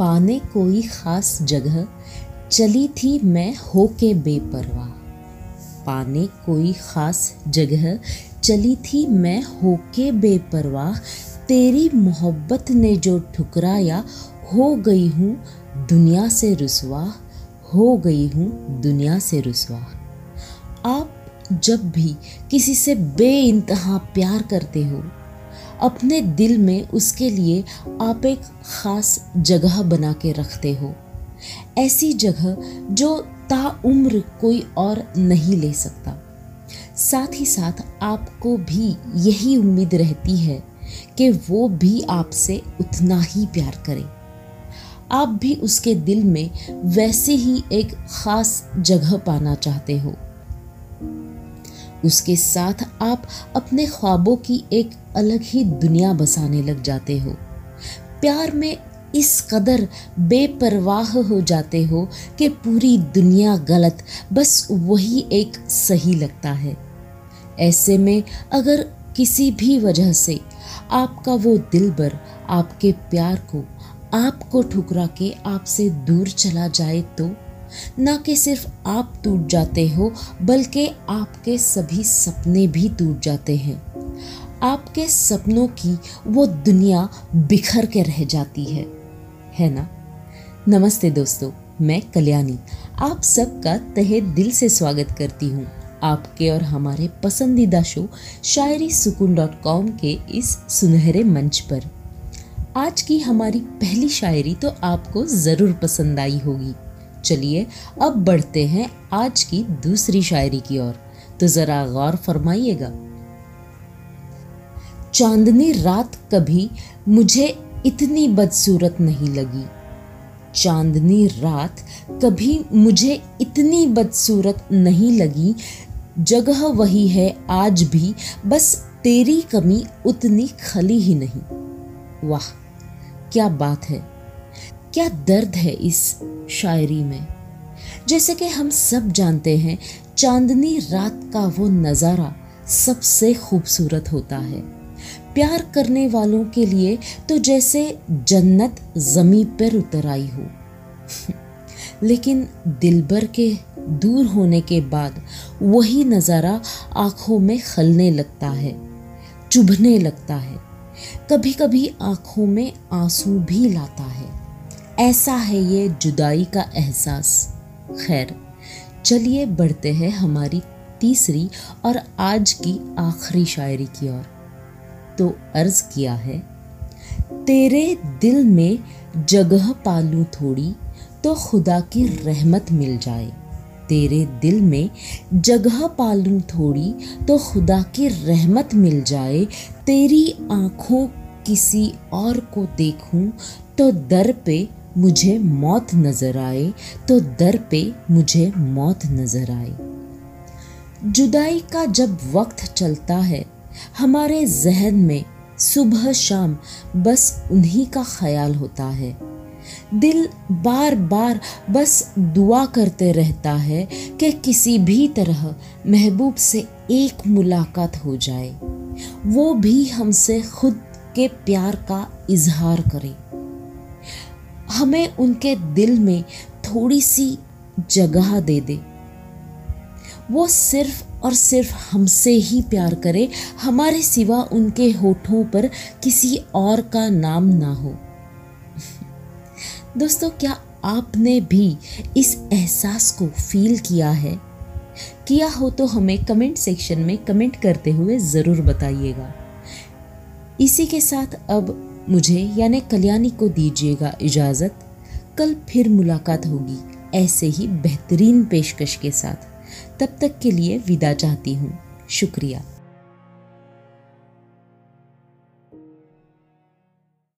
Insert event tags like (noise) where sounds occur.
पाने कोई खास जगह, चली थी मैं होके बेपरवाह। पाने कोई खास जगह, चली थी मैं होके बेपरवाह। तेरी मोहब्बत ने जो ठुकराया, हो गई हूँ दुनिया से रुसवा हो गई हूँ दुनिया से रुसवा आप जब भी किसी से बे इंतहा प्यार करते हो अपने दिल में उसके लिए आप एक ख़ास जगह बना के रखते हो। ऐसी जगह जो ताउम्र कोई और नहीं ले सकता। साथ ही साथ आपको भी यही उम्मीद रहती है कि वो भी आपसे उतना ही प्यार करे। आप भी उसके दिल में वैसे ही एक ख़ास जगह पाना चाहते हो। उसके साथ आप अपने ख्वाबों की एक अलग ही दुनिया बसाने लग जाते हो। प्यार में इस कदर बेपरवाह हो जाते हो कि पूरी दुनिया गलत, बस वही एक सही लगता है। ऐसे में अगर किसी भी वजह से आपका वो दिल भर आपके प्यार को, आपको ठुकरा के आपसे दूर चला जाए तो ना कि सिर्फ़ आप टूट जाते हो, बल्कि आपके सभी सपने भी टूट जाते हैं। आपके सपनों की वो दुनिया बिखर के रह जाती है है ना? नमस्ते दोस्तों, मैं कल्याणी, आप सबका तहे दिल से स्वागत करती हूँ आपके और हमारे पसंदीदा शो शायरी सुकून डॉट कॉम के इस सुनहरे मंच पर। आज की हमारी पहली शायरी तो आपको ज़रूर पसंद आई होगी। चलिए, अब बढ़ते हैं आज की दूसरी शायरी की ओर। तो ज़रा गौर फरमाइएगा। चांदनी रात कभी मुझे इतनी बदसूरत नहीं लगी। चांदनी रात कभी मुझे इतनी बदसूरत नहीं लगी। जगह वही है आज भी, बस तेरी कमी उतनी खली ही नहीं। वाह, क्या बात है। क्या दर्द है इस शायरी में? जैसे कि हम सब जानते हैं, चांदनी रात का वो नज़ारा सबसे खूबसूरत होता है। प्यार करने वालों के लिए तो जैसे जन्नत जमी पर उतर आई हो। (laughs) लेकिन दिलबर के दूर होने के बाद वही नज़ारा आँखों में खलने लगता है, चुभने लगता है। कभी कभी आँखों में आँसू भी लाता है। ऐसा है ये जुदाई का एहसास। खैर, चलिए बढ़ते हैं हमारी तीसरी और आज की आखिरी शायरी की ओर। तो अर्ज़ किया है, तेरे दिल में जगह पालू थोड़ी तो खुदा की रहमत मिल जाए। तेरे दिल में जगह पालू थोड़ी तो खुदा की रहमत मिल जाए। तेरी आँखों किसी और को देखूँ तो दर पे मुझे मौत नज़र आए तो दर पे मुझे मौत नज़र आए जुदाई का जब वक्त चलता है, हमारे जहन में सुबह शाम बस उन्हीं का ख्याल होता है। दिल बार बार बस दुआ करते रहता है कि किसी भी तरह महबूब से एक मुलाकात हो जाए। वो भी हमसे खुद के प्यार का इजहार करे। हमें उनके दिल में थोड़ी सी जगह दे दे। वो सिर्फ़ और सिर्फ़ हमसे ही प्यार करे, हमारे सिवा उनके होठों पर किसी और का नाम ना हो। दोस्तों, क्या आपने भी इस एहसास को फील किया है? किया हो तो हमें कमेंट सेक्शन में कमेंट करते हुए ज़रूर बताइएगा। इसी के साथ अब मुझे यानी कल्याणी को दीजिएगा इजाज़त। कल फिर मुलाकात होगी, ऐसे ही बेहतरीन पेशकश के साथ। तब तक के लिए विदा चाहती हूँ। शुक्रिया।